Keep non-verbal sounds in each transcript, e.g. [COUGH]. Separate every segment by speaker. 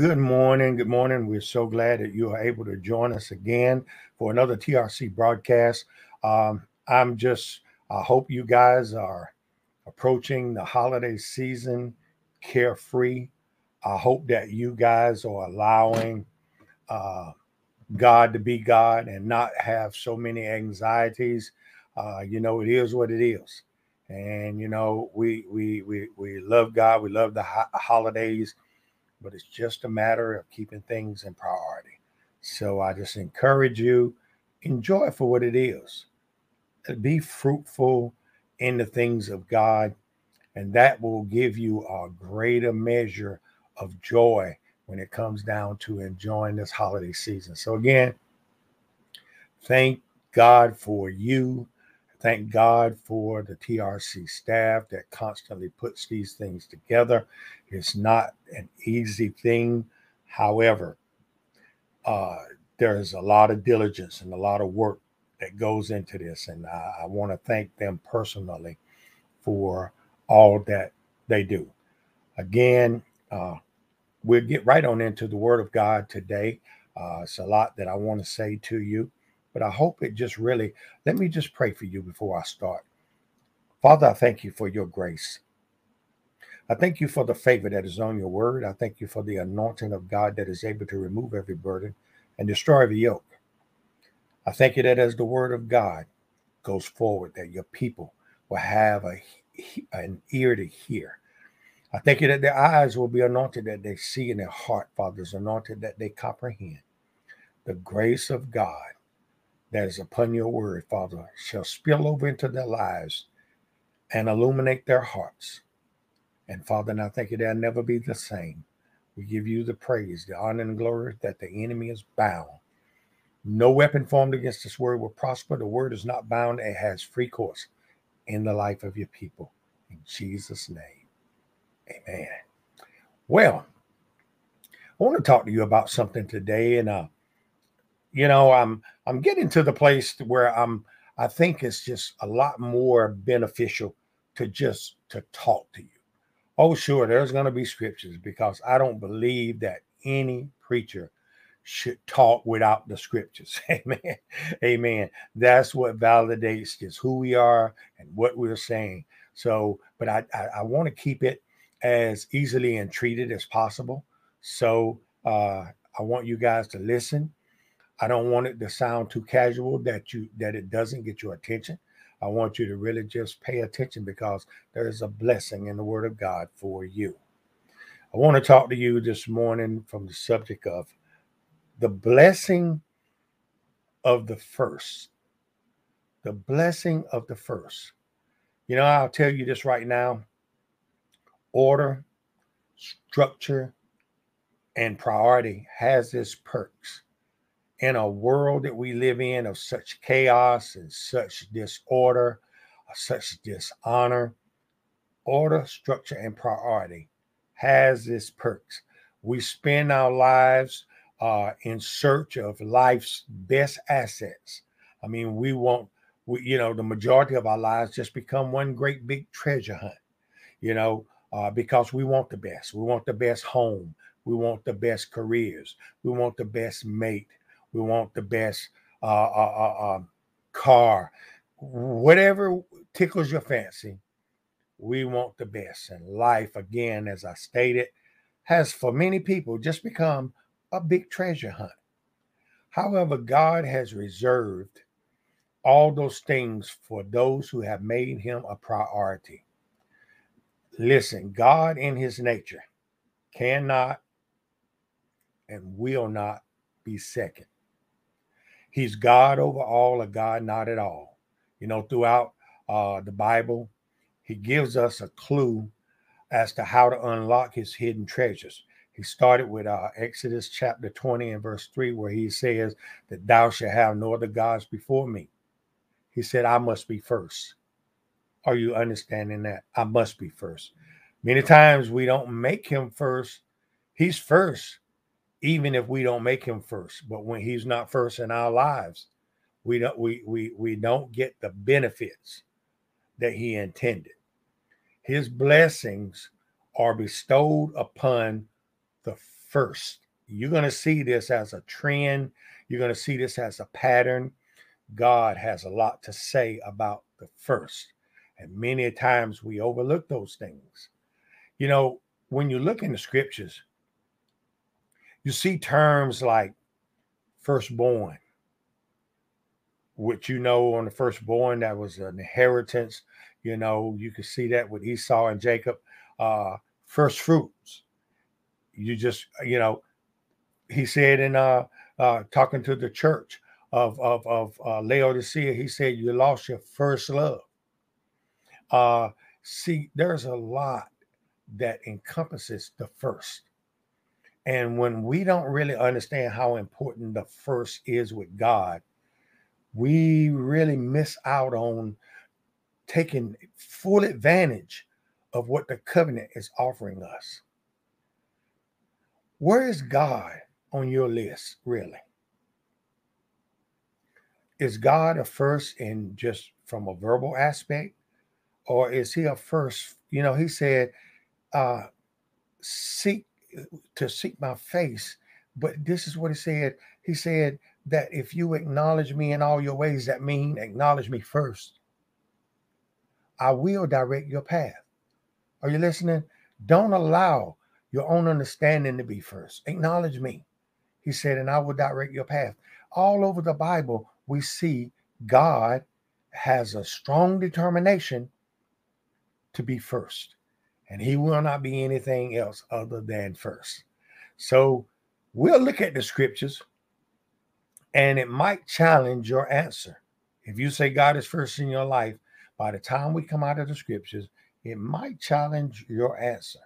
Speaker 1: Good morning. Good morning. We're so glad that you are able to join us again for another TRC broadcast. Um, I'm just, I hope you guys are approaching the holiday season carefree. I hope that you guys are allowing uh, God to be God and not have so many anxieties. Uh, you know, it is what it is. And you know, we we we we love God. We love the ho- holidays but it's just a matter of keeping things in priority. So I just encourage you, enjoy for what it is. Be fruitful in the things of God, and that will give you a greater measure of joy when it comes down to enjoying this holiday season. So again, thank God for you Thank God for the TRC staff that constantly puts these things together. It's not an easy thing. However, uh, there's a lot of diligence and a lot of work that goes into this. And I, I want to thank them personally for all that they do. Again, uh, we'll get right on into the Word of God today. Uh, it's a lot that I want to say to you. But I hope it just really, let me just pray for you before I start. Father, I thank you for your grace. I thank you for the favor that is on your word. I thank you for the anointing of God that is able to remove every burden and destroy every yoke. I thank you that as the word of God goes forward, that your people will have a, an ear to hear. I thank you that their eyes will be anointed, that they see, and their heart, Father, is anointed, that they comprehend the grace of God that is upon your word, Father, shall spill over into their lives and illuminate their hearts. And Father, I thank you they'll never be the same. We give you the praise, the honor, and glory that the enemy is bound. No weapon formed against this word will prosper. The word is not bound, it has free course in the life of your people. In Jesus' name, amen. Well, I want to talk to you about something today, and uh, you know, I'm I'm getting to the place where I'm I think it's just a lot more beneficial to just to talk to you. Oh, sure, there's going to be scriptures because I don't believe that any preacher should talk without the scriptures. [LAUGHS] Amen. Amen. That's what validates just who we are and what we're saying. So, but I I, I want to keep it as easily entreated as possible. So uh, I want you guys to listen I don't want it to sound too casual that you that it doesn't get your attention. I want you to really just pay attention because there is a blessing in the word of God for you. I want to talk to you this morning from the subject of the blessing of the first. The blessing of the first. You know, I'll tell you this right now order, structure, and priority has its perks in a world that we live in of such chaos and such disorder, such dishonor, order, structure, and priority has its perks. We spend our lives uh, in search of life's best assets. I mean, we want, we, you know, the majority of our lives just become one great big treasure hunt, you know, uh, because we want the best. We want the best home. We want the best careers. We want the best mate. We want the best uh, uh, uh, um, car, whatever tickles your fancy. We want the best. And life, again, as I stated, has for many people just become a big treasure hunt. However, God has reserved all those things for those who have made him a priority. Listen, God in his nature cannot and will not be second. He's God over all, a God not at all. You know, throughout uh, the Bible, he gives us a clue as to how to unlock his hidden treasures. He started with uh, Exodus chapter 20 and verse 3, where he says that thou shalt have no other gods before me. He said, I must be first. Are you understanding that? I must be first. Many times we don't make him first. He's first even if we don't make him first. But when he's not first in our lives, we don't we we we don't get the benefits that he intended. His blessings are bestowed upon the first. You're going to see this as a trend. You're going to see this as a pattern. God has a lot to say about the first. And many times we overlook those things. You know, when you look in the scriptures, you see terms like firstborn, which you know on the firstborn, that was an inheritance. You know, you can see that with Esau and Jacob. Uh, first fruits. You just, you know, he said in uh, uh talking to the church of of of uh, Laodicea, he said, "You lost your first love." Uh, see, there's a lot that encompasses the first. And when we don't really understand how important the first is with God, we really miss out on taking full advantage of what the covenant is offering us. Where is God on your list, really? Is God a first in just from a verbal aspect? Or is he a first? You know, he said, uh, seek to seek my face. But this is what he said. He said that if you acknowledge me in all your ways, that mean acknowledge me first. I will direct your path. Are you listening? Don't allow your own understanding to be first. Acknowledge me. He said, and I will direct your path. All over the Bible, we see God has a strong determination to be first and he will not be anything else other than first. So we'll look at the scriptures and it might challenge your answer. If you say God is first in your life, by the time we come out of the scriptures, it might challenge your answer.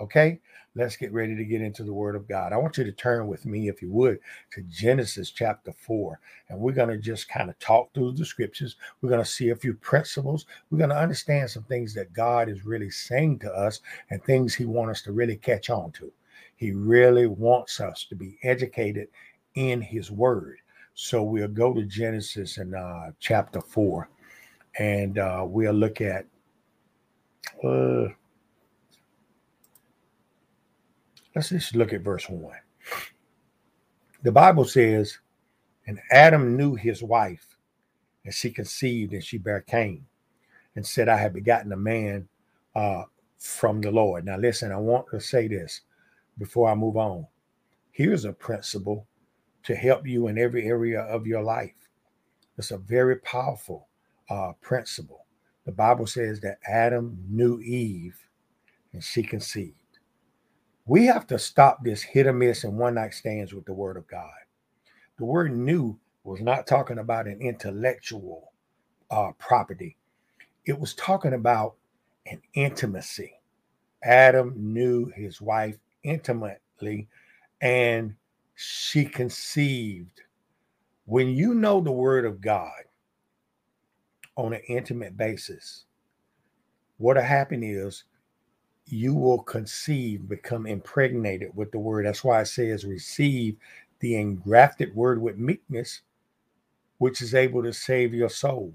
Speaker 1: Okay, let's get ready to get into the Word of God. I want you to turn with me, if you would, to Genesis chapter 4. And we're going to just kind of talk through the scriptures. We're going to see a few principles. We're going to understand some things that God is really saying to us and things He wants us to really catch on to. He really wants us to be educated in His Word. So we'll go to Genesis in uh, chapter 4 and uh, we'll look at. Uh, Let's just look at verse 1. The Bible says, And Adam knew his wife, and she conceived, and she bare Cain, and said, I have begotten a man uh, from the Lord. Now, listen, I want to say this before I move on. Here's a principle to help you in every area of your life. It's a very powerful uh, principle. The Bible says that Adam knew Eve and she conceived. We have to stop this hit or miss and one night stands with the word of God. The word knew was not talking about an intellectual uh, property, it was talking about an intimacy. Adam knew his wife intimately and she conceived. When you know the word of God on an intimate basis, what'll happen is you will conceive, become impregnated with the word. That's why it says, receive the engrafted word with meekness, which is able to save your soul.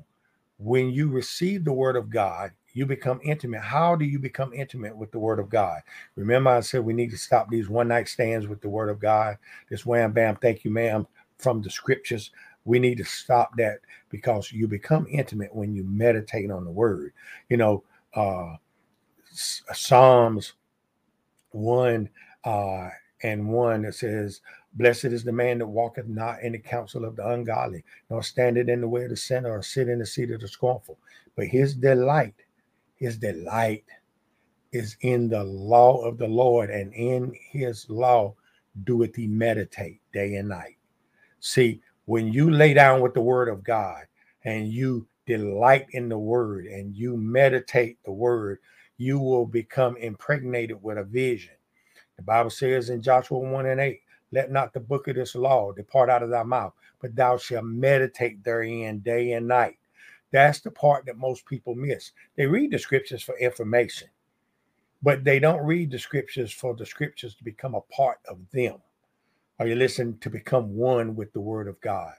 Speaker 1: When you receive the word of God, you become intimate. How do you become intimate with the word of God? Remember, I said we need to stop these one night stands with the word of God. This wham bam, thank you, ma'am, from the scriptures. We need to stop that because you become intimate when you meditate on the word. You know, uh, Psalms 1 uh, and 1 that says, Blessed is the man that walketh not in the counsel of the ungodly, nor standeth in the way of the sinner, or sit in the seat of the scornful. But his delight, his delight is in the law of the Lord, and in his law doeth he meditate day and night. See, when you lay down with the word of God and you delight in the word and you meditate the word, you will become impregnated with a vision. The Bible says in Joshua 1 and 8, let not the book of this law depart out of thy mouth, but thou shalt meditate therein day and night. That's the part that most people miss. They read the scriptures for information, but they don't read the scriptures for the scriptures to become a part of them. Are you listening to become one with the word of God?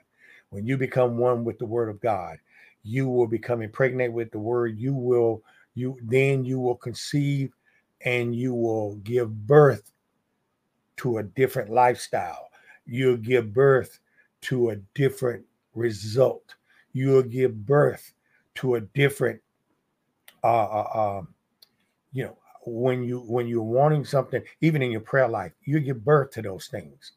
Speaker 1: When you become one with the word of God, you will become impregnated with the word. You will you then you will conceive and you will give birth to a different lifestyle. You'll give birth to a different result. You'll give birth to a different, uh, uh, um, you know, when you when you're wanting something, even in your prayer life, you give birth to those things.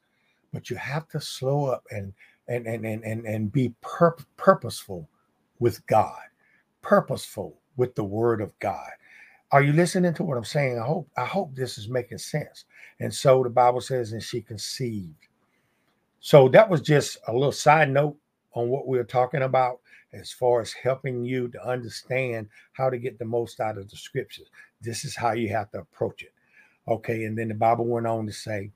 Speaker 1: But you have to slow up and and and and and, and be pur- purposeful with God, purposeful with the Word of God. Are you listening to what I'm saying? I hope I hope this is making sense. And so the Bible says, and she conceived. So that was just a little side note on what we are talking about as far as helping you to understand how to get the most out of the scriptures. This is how you have to approach it. Okay, and then the Bible went on to say,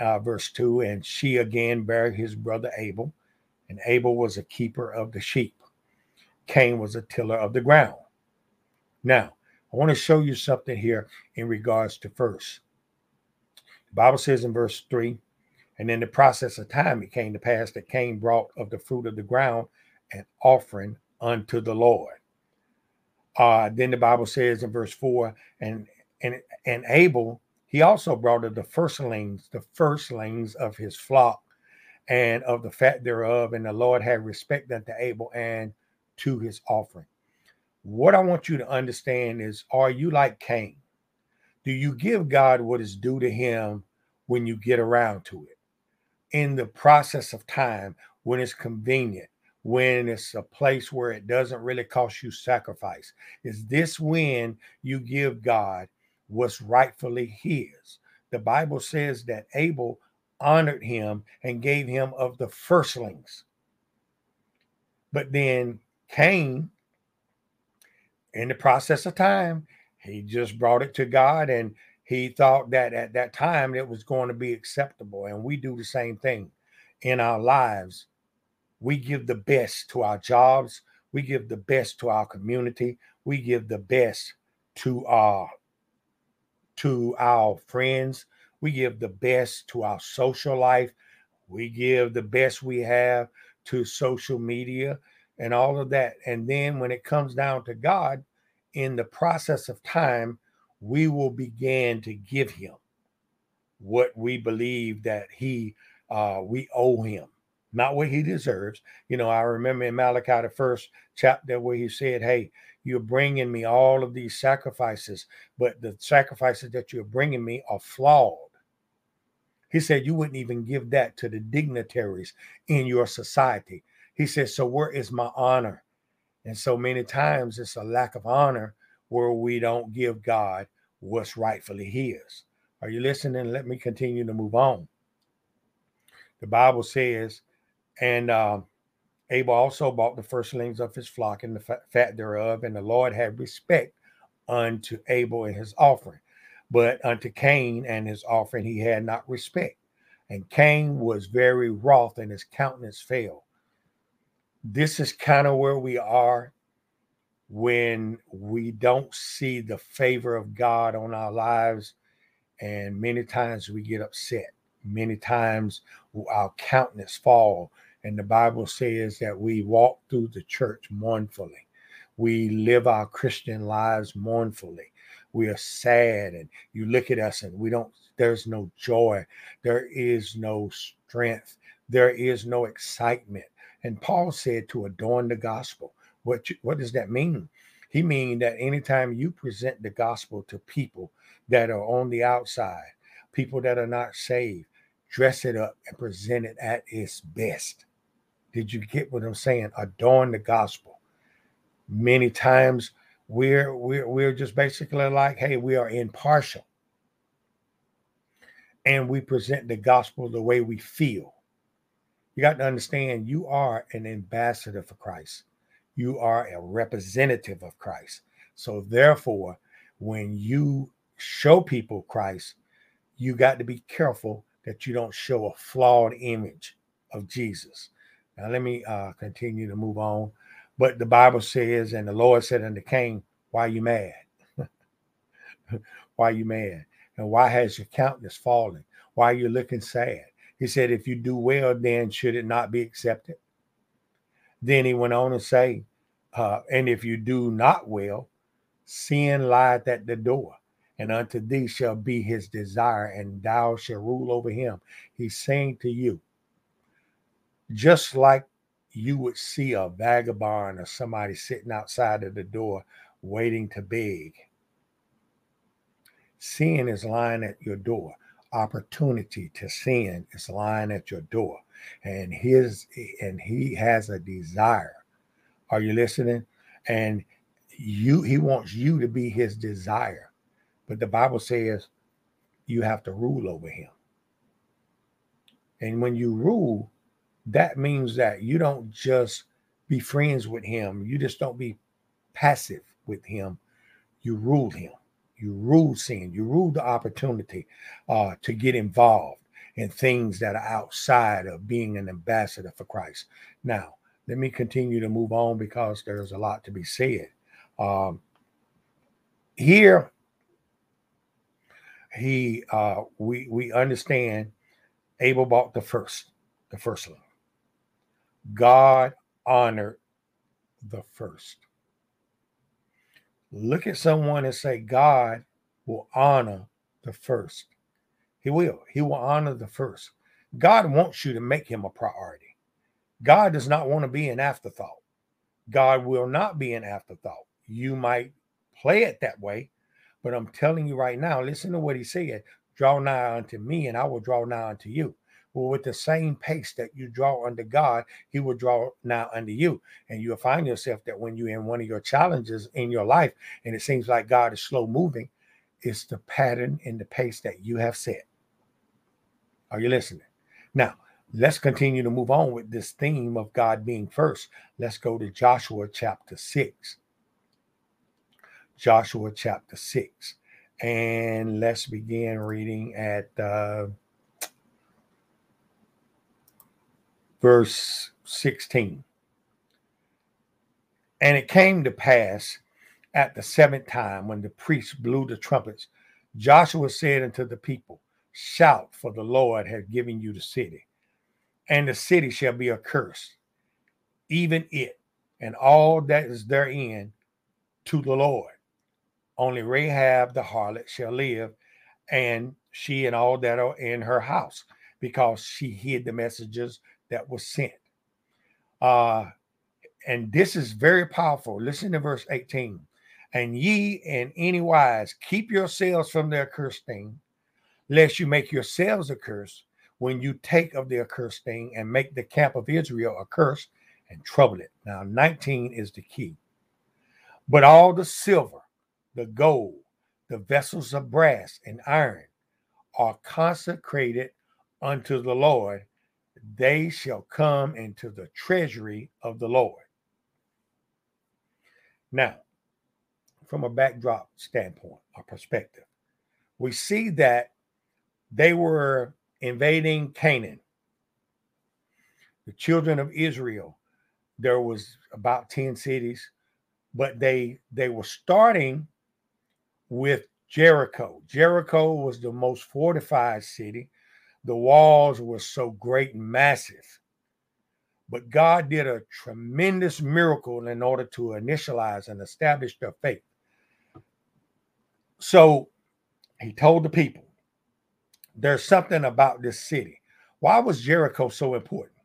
Speaker 1: uh, verse 2 and she again buried his brother Abel, and Abel was a keeper of the sheep. Cain was a tiller of the ground. Now, I want to show you something here in regards to first. The Bible says in verse 3 and in the process of time, it came to pass that Cain brought of the fruit of the ground an offering unto the Lord. Uh, then the Bible says in verse 4 and and and Abel he also brought of the firstlings, the firstlings of his flock and of the fat thereof, and the Lord had respect unto Abel and to his offering. What I want you to understand is are you like Cain? Do you give God what is due to him when you get around to it? In the process of time, when it's convenient, when it's a place where it doesn't really cost you sacrifice? Is this when you give God what's rightfully his? The Bible says that Abel honored him and gave him of the firstlings. But then Cain, in the process of time, he just brought it to God and he thought that at that time it was going to be acceptable. And we do the same thing in our lives we give the best to our jobs. We give the best to our community. We give the best to our to our friends. We give the best to our social life. We give the best we have to social media and all of that. And then when it comes down to God, in the process of time, we will begin to give him what we believe that he uh, we owe him not what he deserves. You know, I remember in Malachi, the first chapter, where he said, Hey, you're bringing me all of these sacrifices, but the sacrifices that you're bringing me are flawed. He said, You wouldn't even give that to the dignitaries in your society. He says, So where is my honor? And so many times it's a lack of honor where we don't give God what's rightfully His. Are you listening? Let me continue to move on. The Bible says, and uh, Abel also bought the firstlings of his flock and the fat thereof, and the Lord had respect unto Abel and his offering. But unto Cain and his offering he had not respect. And Cain was very wroth, and his countenance fell. This is kind of where we are when we don't see the favor of God on our lives. And many times we get upset. Many times our countenance fall and the Bible says that we walk through the church mournfully. We live our Christian lives mournfully. We are sad, and you look at us and we don't, there's no joy. There is no strength. There is no excitement. And Paul said to adorn the gospel. What, what does that mean? He means that anytime you present the gospel to people that are on the outside, people that are not saved, dress it up and present it at its best. Did you get what I'm saying? Adorn the gospel. Many times we're we're we're just basically like, hey, we are impartial. And we present the gospel the way we feel. You got to understand you are an ambassador for Christ. You are a representative of Christ. So therefore, when you show people Christ, you got to be careful that you don't show a flawed image of Jesus. Now let me uh, continue to move on. But the Bible says, and the Lord said unto Cain, Why are you mad? [LAUGHS] why are you mad? And why has your countenance fallen? Why are you looking sad? He said, If you do well, then should it not be accepted? Then he went on to say, uh, And if you do not well, sin lieth at the door, and unto thee shall be his desire, and thou shalt rule over him. He's saying to you, just like you would see a vagabond or somebody sitting outside of the door waiting to beg. Sin is lying at your door. Opportunity to sin is lying at your door. And his and he has a desire. Are you listening? And you he wants you to be his desire. But the Bible says you have to rule over him. And when you rule, that means that you don't just be friends with him. You just don't be passive with him. You rule him. You rule sin. You rule the opportunity uh, to get involved in things that are outside of being an ambassador for Christ. Now, let me continue to move on because there's a lot to be said. Um, here, he uh, we we understand Abel bought the first, the firstling. God honored the first. Look at someone and say, God will honor the first. He will. He will honor the first. God wants you to make him a priority. God does not want to be an afterthought. God will not be an afterthought. You might play it that way, but I'm telling you right now, listen to what he said draw nigh unto me, and I will draw nigh unto you. Well, with the same pace that you draw under God, He will draw now under you. And you'll find yourself that when you're in one of your challenges in your life and it seems like God is slow moving, it's the pattern and the pace that you have set. Are you listening? Now, let's continue to move on with this theme of God being first. Let's go to Joshua chapter 6. Joshua chapter 6. And let's begin reading at uh, verse 16. And it came to pass at the seventh time when the priests blew the trumpets, Joshua said unto the people, Shout, for the Lord hath given you the city, and the city shall be accursed, even it and all that is therein to the Lord. Only Rahab the harlot shall live, and she and all that are in her house, because she hid the messages that was sent. Uh, and this is very powerful. Listen to verse 18. And ye in any wise keep yourselves from the accursed thing, lest you make yourselves a curse when you take of the accursed thing and make the camp of Israel a curse and trouble it. Now, 19 is the key. But all the silver, the gold, the vessels of brass and iron are consecrated unto the Lord they shall come into the treasury of the Lord. Now, from a backdrop standpoint or perspective, we see that they were invading Canaan. The children of Israel, there was about 10 cities, but they they were starting with Jericho. Jericho was the most fortified city the walls were so great and massive. But God did a tremendous miracle in order to initialize and establish their faith. So he told the people, there's something about this city. Why was Jericho so important?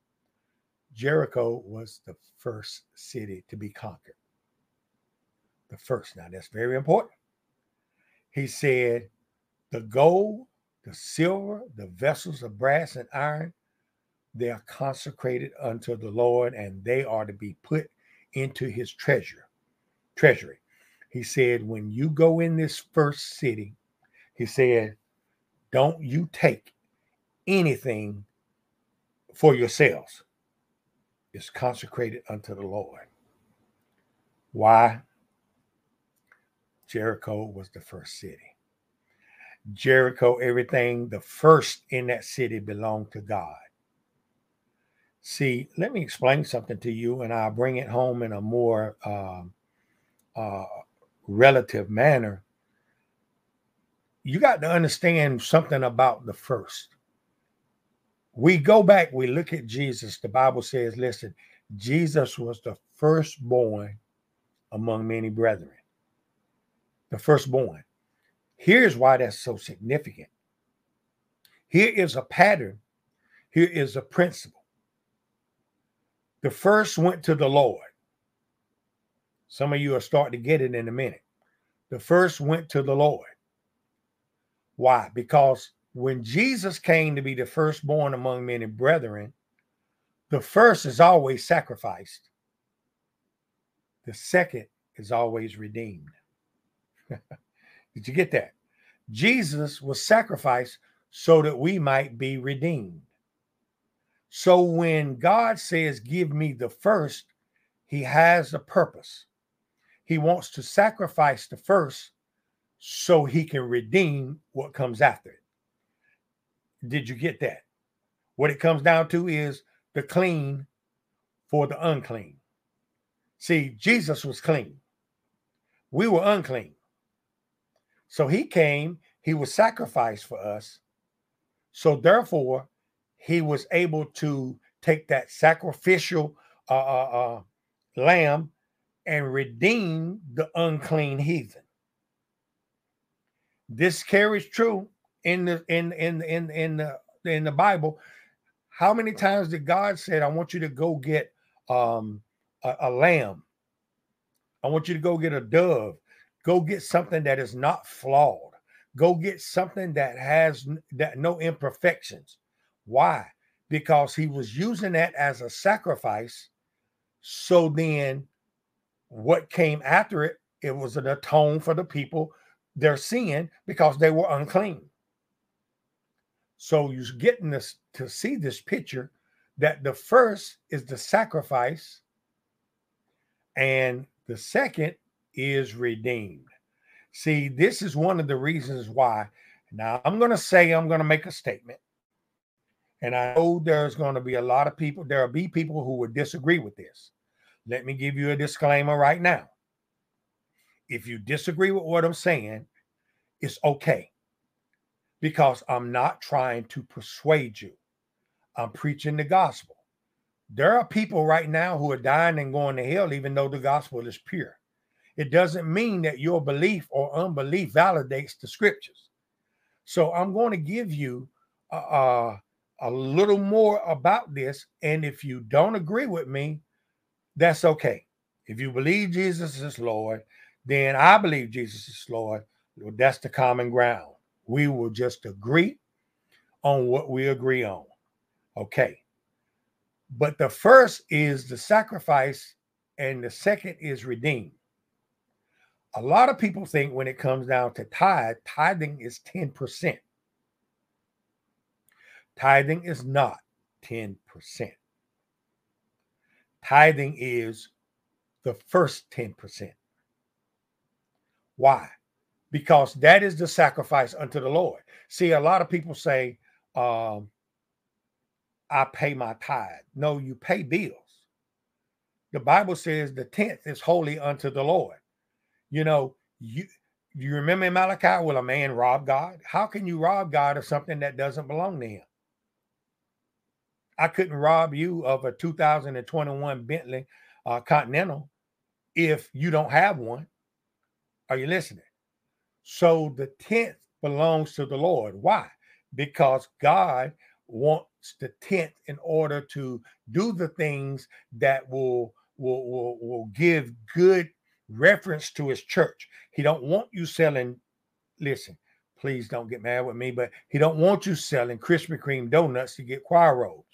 Speaker 1: Jericho was the first city to be conquered. The first. Now, that's very important. He said, the gold the silver, the vessels of brass and iron, they are consecrated unto the Lord, and they are to be put into his treasure, treasury. He said, When you go in this first city, he said, Don't you take anything for yourselves. It's consecrated unto the Lord. Why? Jericho was the first city. Jericho, everything, the first in that city belonged to God. See, let me explain something to you, and I'll bring it home in a more uh, uh, relative manner. You got to understand something about the first. We go back, we look at Jesus. The Bible says, listen, Jesus was the firstborn among many brethren. The firstborn. Here's why that's so significant. Here is a pattern, here is a principle. The first went to the Lord. Some of you are starting to get it in a minute. The first went to the Lord. Why? Because when Jesus came to be the firstborn among many brethren, the first is always sacrificed, the second is always redeemed. [LAUGHS] Did you get that? Jesus was sacrificed so that we might be redeemed. So when God says, Give me the first, he has a purpose. He wants to sacrifice the first so he can redeem what comes after it. Did you get that? What it comes down to is the clean for the unclean. See, Jesus was clean. We were unclean. So he came, he was sacrificed for us. So therefore, he was able to take that sacrificial uh, uh, uh, lamb and redeem the unclean heathen. This carries true in the in in in in the in the Bible. How many times did God said, "I want you to go get um, a, a lamb. I want you to go get a dove. Go get something that is not flawed. Go get something that has that no imperfections. Why? Because he was using that as a sacrifice. So then what came after it, it was an atone for the people their sin because they were unclean. So you're getting this to see this picture that the first is the sacrifice and the second is redeemed. See, this is one of the reasons why. Now, I'm going to say, I'm going to make a statement. And I know there's going to be a lot of people, there will be people who would disagree with this. Let me give you a disclaimer right now. If you disagree with what I'm saying, it's okay because I'm not trying to persuade you. I'm preaching the gospel. There are people right now who are dying and going to hell, even though the gospel is pure. It doesn't mean that your belief or unbelief validates the scriptures. So I'm going to give you a, little more about this. And if you don't agree with me, that's okay. If you believe Jesus is Lord, then I believe Jesus is Lord. That's the common ground. We will just agree on what we agree on. Okay. But the first is the sacrifice, and the second is redeemed. A lot of people think when it comes down to tithe, tithing is 10%. Tithing is not 10%. Tithing is the first 10%. Why? Because that is the sacrifice unto the Lord. See, a lot of people say, um, I pay my tithe. No, you pay bills. The Bible says the tenth is holy unto the Lord. You know, you you remember Malachi, will a man rob God? How can you rob God of something that doesn't belong to him? I couldn't rob you of a 2021 Bentley uh, Continental if you don't have one. Are you listening? So the tenth belongs to the Lord. Why? Because God wants the tenth in order to do the things that will will will, will give good reference to his church. He don't want you selling. Listen, please don't get mad with me, but he don't want you selling Krispy Kreme donuts to get choir robes.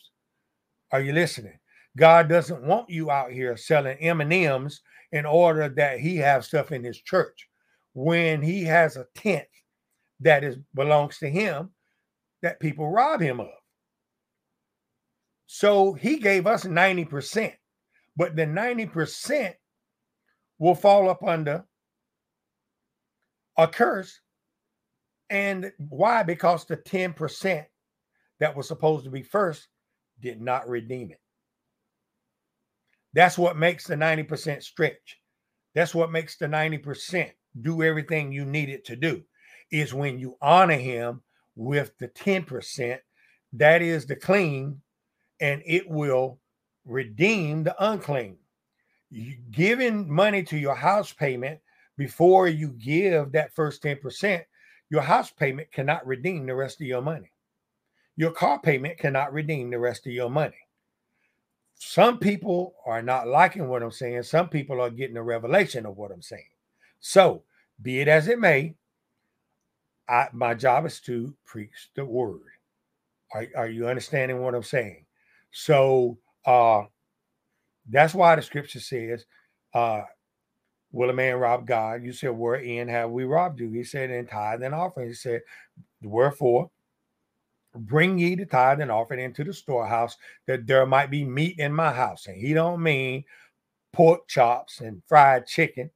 Speaker 1: Are you listening? God doesn't want you out here selling M&Ms in order that he have stuff in his church. When he has a tent that is belongs to him that people rob him of. So he gave us 90%, but the 90% will fall up under a curse. And why? Because the 10% that was supposed to be first did not redeem it. That's what makes the 90% stretch. That's what makes the 90% do everything you need it to do, is when you honor him with the 10%, that is the clean, and it will redeem the unclean. Giving money to your house payment before you give that first 10%, your house payment cannot redeem the rest of your money. Your car payment cannot redeem the rest of your money. Some people are not liking what I'm saying. Some people are getting a revelation of what I'm saying. So, be it as it may, I, my job is to preach the word. Are, are you understanding what I'm saying? So, uh, that's why the scripture says, uh, Will a man rob God? You said, Wherein have we robbed you? He said, In tithe and offering. He said, Wherefore, bring ye the tithe and offering into the storehouse that there might be meat in my house. And he don't mean pork chops and fried chicken.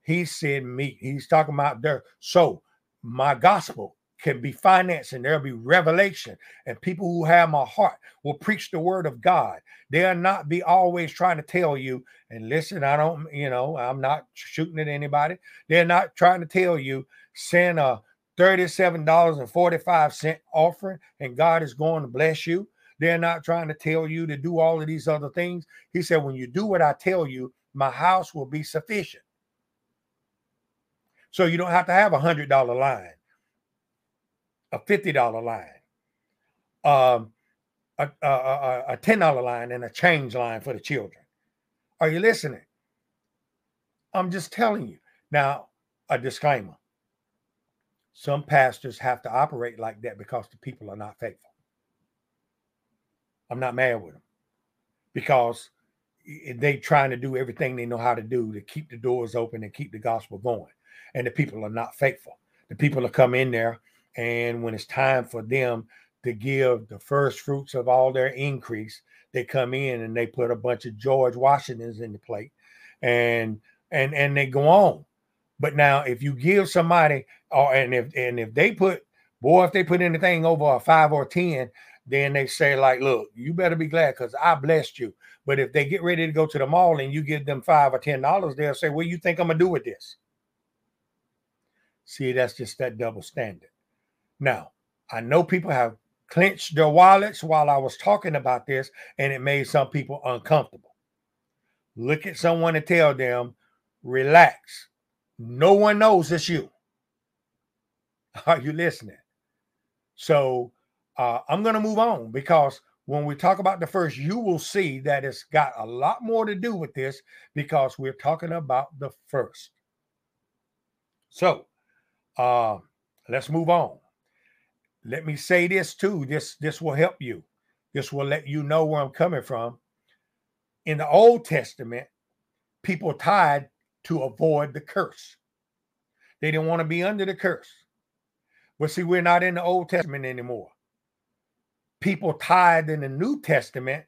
Speaker 1: He said meat. He's talking about there. So my gospel can be financed and there'll be revelation and people who have my heart will preach the word of god. They'll not be always trying to tell you and listen i don't you know i'm not shooting at anybody. They're not trying to tell you send a $37.45 offering and god is going to bless you. They're not trying to tell you to do all of these other things. He said when you do what i tell you my house will be sufficient. So you don't have to have a hundred dollar line a $50 line, um, a, a, a, a $10 line, and a change line for the children. Are you listening? I'm just telling you. Now, a disclaimer some pastors have to operate like that because the people are not faithful. I'm not mad with them because they trying to do everything they know how to do to keep the doors open and keep the gospel going. And the people are not faithful. The people that come in there and when it's time for them to give the first fruits of all their increase, they come in and they put a bunch of George Washingtons in the plate and and and they go on. But now if you give somebody or and if and if they put boy, if they put anything over a five or ten, then they say, like, look, you better be glad because I blessed you. But if they get ready to go to the mall and you give them five or ten dollars, they'll say, What do you think I'm gonna do with this? See, that's just that double standard. Now, I know people have clenched their wallets while I was talking about this, and it made some people uncomfortable. Look at someone and tell them, relax. No one knows it's you. [LAUGHS] Are you listening? So uh, I'm going to move on because when we talk about the first, you will see that it's got a lot more to do with this because we're talking about the first. So uh, let's move on. Let me say this too. This this will help you. This will let you know where I'm coming from. In the Old Testament, people tied to avoid the curse. They didn't want to be under the curse. But see, we're not in the Old Testament anymore. People tied in the New Testament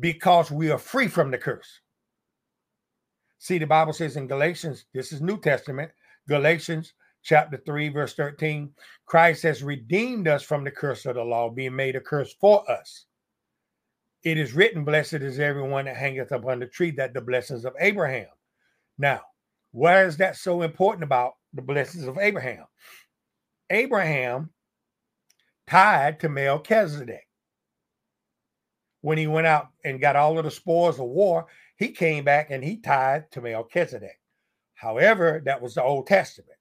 Speaker 1: because we are free from the curse. See, the Bible says in Galatians, this is New Testament, Galatians chapter 3, verse 13, Christ has redeemed us from the curse of the law, being made a curse for us. It is written, Blessed is everyone that hangeth upon the tree, that the blessings of Abraham. Now, why is that so important about the blessings of Abraham? Abraham tied to Melchizedek. When he went out and got all of the spoils of war, he came back and he tied to Melchizedek. However, that was the Old Testament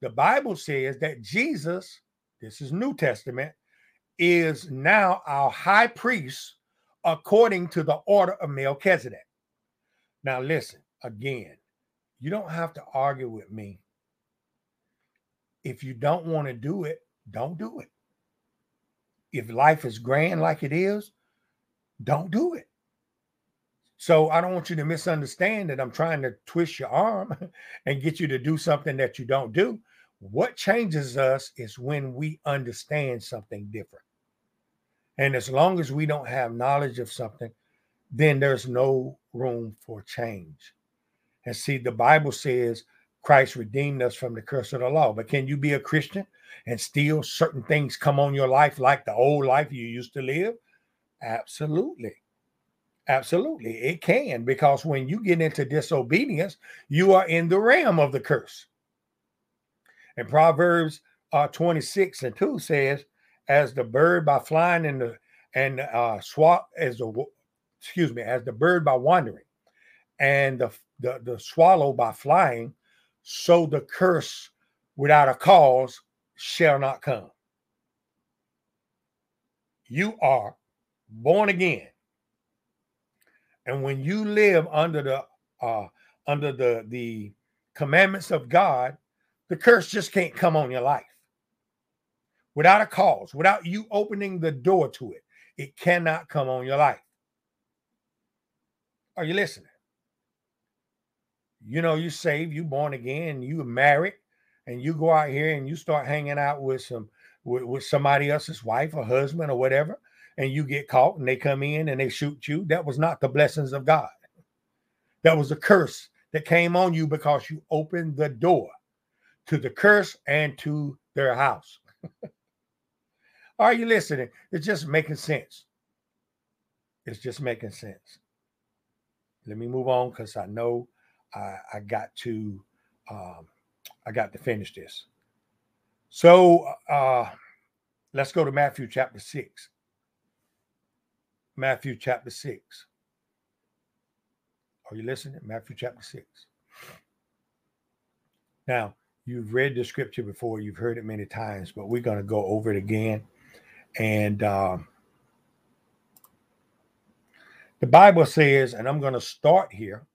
Speaker 1: the Bible says that Jesus, this is New Testament, is now our high priest according to the order of Melchizedek. Now, listen again, you don't have to argue with me. If you don't want to do it, don't do it. If life is grand like it is, don't do it. So I don't want you to misunderstand that I'm trying to twist your arm [LAUGHS] and get you to do something that you don't do. What changes us is when we understand something different. And as long as we don't have knowledge of something, then there's no room for change. And see, the Bible says Christ redeemed us from the curse of the law. But can you be a Christian and still certain things come on your life like the old life you used to live? Absolutely. Absolutely, it can because when you get into disobedience, you are in the realm of the curse. And Proverbs uh, 26 and 2 says, As the bird by flying in the and uh swat as the excuse me, as the bird by wandering, and the, the the swallow by flying, so the curse without a cause shall not come. You are born again. And when you live under the uh under the the commandments of God, the curse just can't come on your life. Without a cause, without you opening the door to it, it cannot come on your life. Are you listening? You know, you saved, you born again, you married, and you go out here and you start hanging out with some with, with somebody else's wife or husband or whatever, and you get caught and they come in and they shoot you. That was not the blessings of God. That was a curse that came on you because you opened the door to the curse and to their house. [LAUGHS] Are you listening? It's just making sense. It's just making sense. Let me move on because I know I, I, got to um, I got to finish this. So uh, let's go to Matthew chapter six. Matthew chapter six. Are you listening? Matthew chapter six. Now, you've read the scripture before, you've heard it many times, but we're going to go over it again. And um, the Bible says, and I'm going to start here.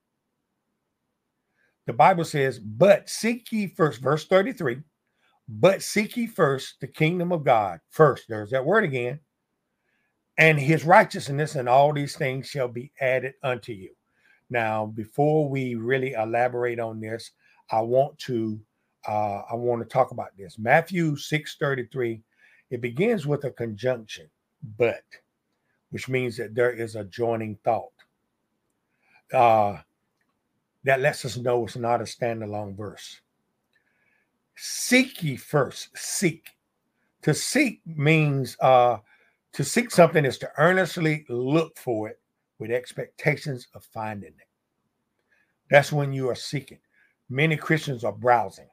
Speaker 1: The Bible says, but seek ye first, verse 33, but seek ye first the kingdom of God. First, there's that word again. And his righteousness and all these things shall be added unto you. Now, before we really elaborate on this, I want to uh, I want to talk about this. Matthew 6:33, it begins with a conjunction, but which means that there is a joining thought. Uh, that lets us know it's not a standalone verse. Seek ye first, seek. To seek means uh, to seek something is to earnestly look for it with expectations of finding it. That's when you are seeking. Many Christians are browsing.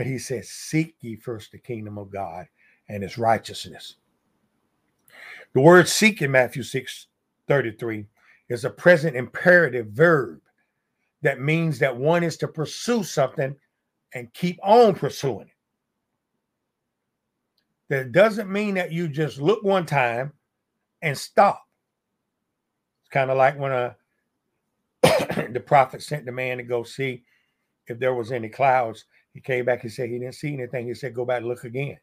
Speaker 1: But he says, Seek ye first the kingdom of God and his righteousness. The word seek in Matthew 6 33 is a present imperative verb that means that one is to pursue something and keep on pursuing it. That doesn't mean that you just look one time and stop. It's kind of like when a uh, [COUGHS] the prophet sent the man to go see if there was any clouds. He came back and said he didn't see anything. He said, Go back and look again.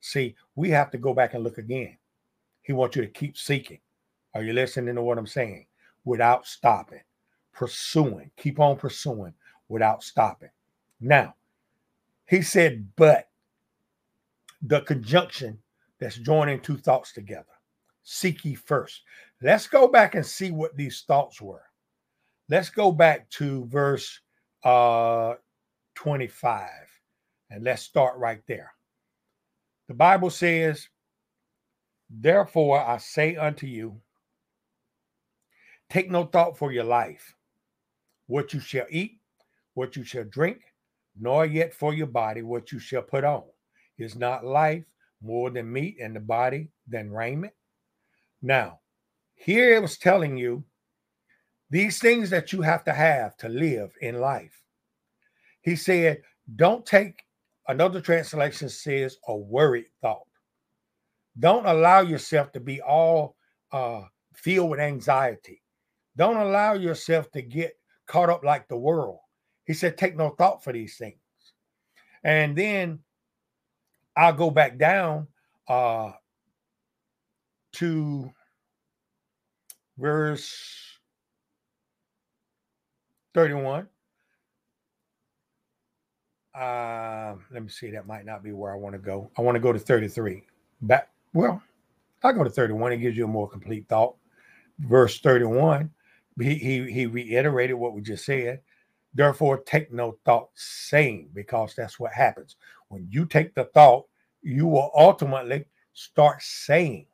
Speaker 1: See, we have to go back and look again. He wants you to keep seeking. Are you listening to what I'm saying? Without stopping, pursuing, keep on pursuing without stopping. Now, he said, but the conjunction that's joining two thoughts together. Seek ye first. Let's go back and see what these thoughts were. Let's go back to verse uh, 25 and let's start right there. The Bible says, Therefore, I say unto you, take no thought for your life, what you shall eat, what you shall drink, nor yet for your body what you shall put on. Is not life more than meat, and the body than raiment? Now, here it was telling you these things that you have to have to live in life. He said, Don't take, another translation says, a worried thought. Don't allow yourself to be all uh, filled with anxiety. Don't allow yourself to get caught up like the world. He said, take no thought for these things. And then I'll go back down uh, to verse 31. Uh, let me see. That might not be where I want to go. I want to go to 33. Back well, I go to 31. It gives you a more complete thought. Verse 31, he, he, he reiterated what we just said. Therefore, take no thought saying, because that's what happens. When you take the thought, you will ultimately start saying.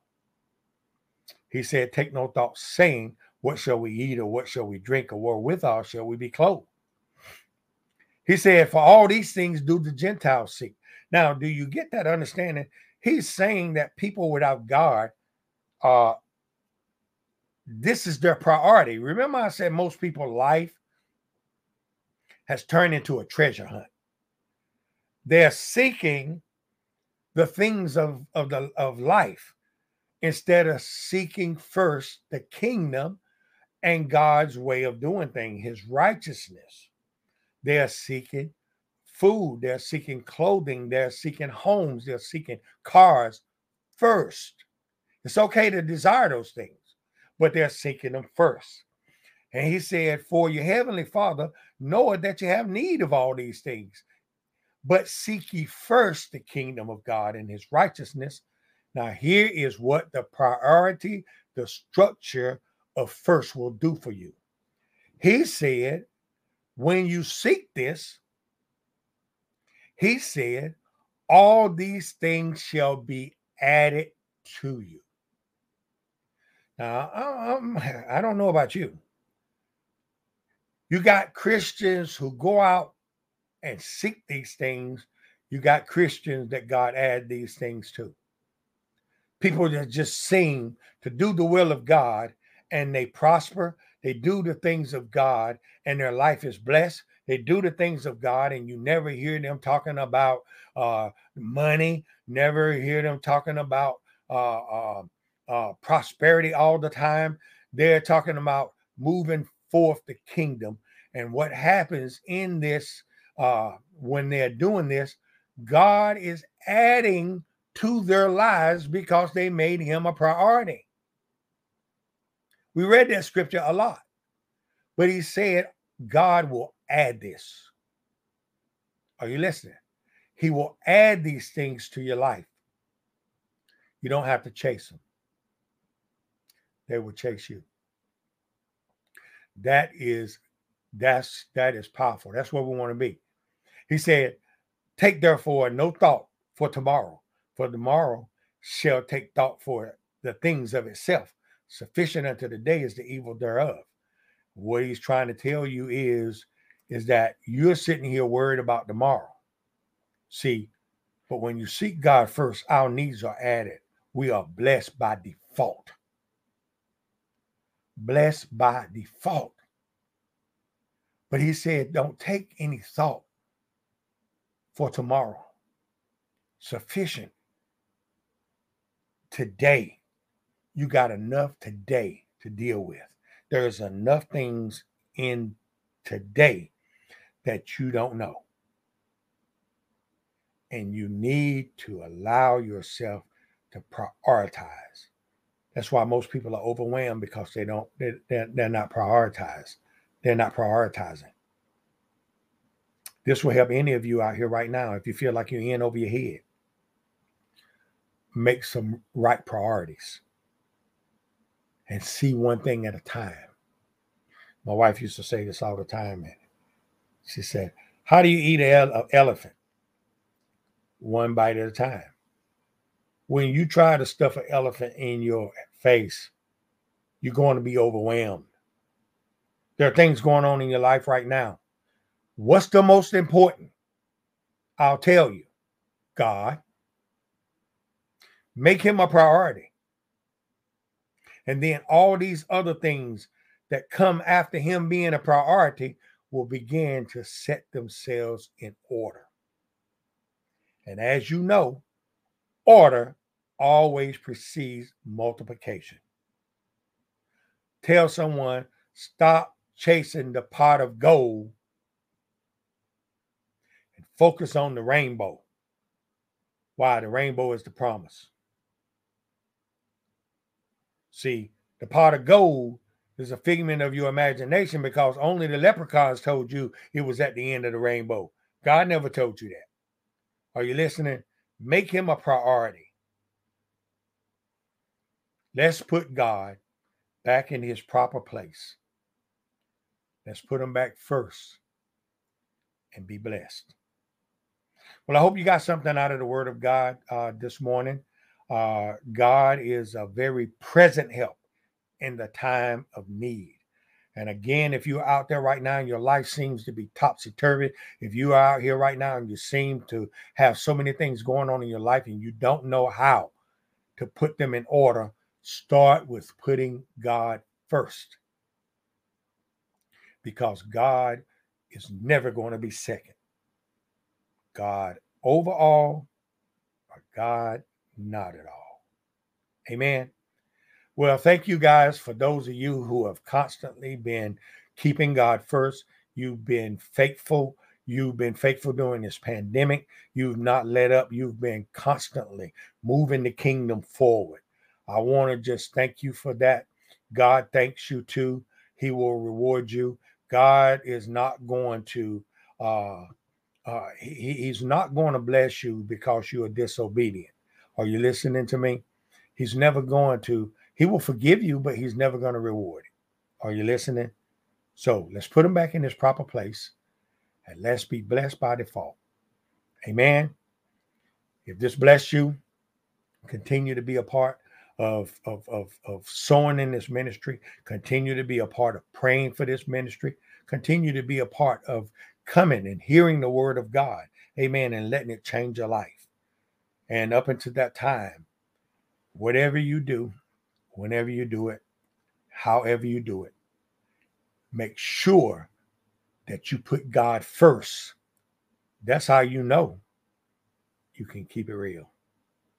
Speaker 1: He said, Take no thought saying, What shall we eat, or what shall we drink, or wherewithal shall we be clothed? He said, For all these things do the Gentiles seek. Now, do you get that understanding? He's saying that people without God, uh, this is their priority. Remember, I said most people's life has turned into a treasure hunt. they're seeking the things of, of the of life instead of seeking first the kingdom and God's way of doing things, his righteousness. They're seeking food, they're seeking clothing, they're seeking homes, they're seeking cars first. It's okay to desire those things, but they're seeking them first. And he said, For your heavenly Father knoweth that you have need of all these things. But seek ye first the kingdom of God and his righteousness. Now, here is what the priority, the structure of first will do for you. He said, When you seek this, he said, All these things shall be added to you. Now, um, [LAUGHS] I don't know about you. You got Christians who go out and seek these things. You got Christians that God add these things to. People that just seem to do the will of God and they prosper. They do the things of God and their life is blessed. They do the things of God and you never hear them talking about uh, money, never hear them talking about uh, uh, uh prosperity all the time. They're talking about moving forth the kingdom. And what happens in this uh, when they're doing this, God is adding to their lives because they made him a priority. We read that scripture a lot, but he said, God will add this. Are you listening? He will add these things to your life. You don't have to chase them, they will chase you. That is that's that is powerful. That's what we want to be. He said, Take therefore no thought for tomorrow, for tomorrow shall take thought for the things of itself. Sufficient unto the day is the evil thereof. What he's trying to tell you is, is that you're sitting here worried about tomorrow. See, but when you seek God first, our needs are added. We are blessed by default. Blessed by default. But he said, don't take any thought for tomorrow. Sufficient today. You got enough today to deal with. There's enough things in today that you don't know. And you need to allow yourself to prioritize. That's why most people are overwhelmed because they don't, they're, they're not prioritized. They're not prioritizing. This will help any of you out here right now if you feel like you're in over your head. Make some right priorities and see one thing at a time. My wife used to say this all the time. And she said, How do you eat an elephant? One bite at a time. When you try to stuff an elephant in your face, you're going to be overwhelmed. There are things going on in your life right now. What's the most important? I'll tell you God. Make him a priority. And then all these other things that come after him being a priority will begin to set themselves in order. And as you know, order always precedes multiplication. Tell someone, stop chasing the pot of gold and focus on the rainbow. Why? The rainbow is the promise. See, the pot of gold is a figment of your imagination because only the leprechauns told you it was at the end of the rainbow. God never told you that. Are you listening? Make him a priority. Let's put God back in his proper place. Let's put him back first and be blessed. Well, I hope you got something out of the Word of God uh, this morning. Uh, God is a very present help in the time of need. And again, if you're out there right now and your life seems to be topsy turvy, if you are out here right now and you seem to have so many things going on in your life and you don't know how to put them in order, start with putting God first because God is never going to be second. God overall or God not at all. Amen. Well, thank you guys for those of you who have constantly been keeping God first. You've been faithful. You've been faithful during this pandemic. You've not let up. You've been constantly moving the kingdom forward. I want to just thank you for that. God thanks you too. He will reward you. God is not going to uh, uh, he, he's not going to bless you because you are disobedient. Are you listening to me? He's never going to, he will forgive you, but he's never going to reward you. Are you listening? So let's put him back in his proper place and let's be blessed by default. Amen. If this bless you, continue to be a part of, of, of, of sowing in this ministry, continue to be a part of praying for this ministry, continue to be a part of coming and hearing the word of God. Amen. And letting it change your life. And up until that time, whatever you do, whenever you do it, however you do it, make sure that you put God first. That's how you know you can keep it real.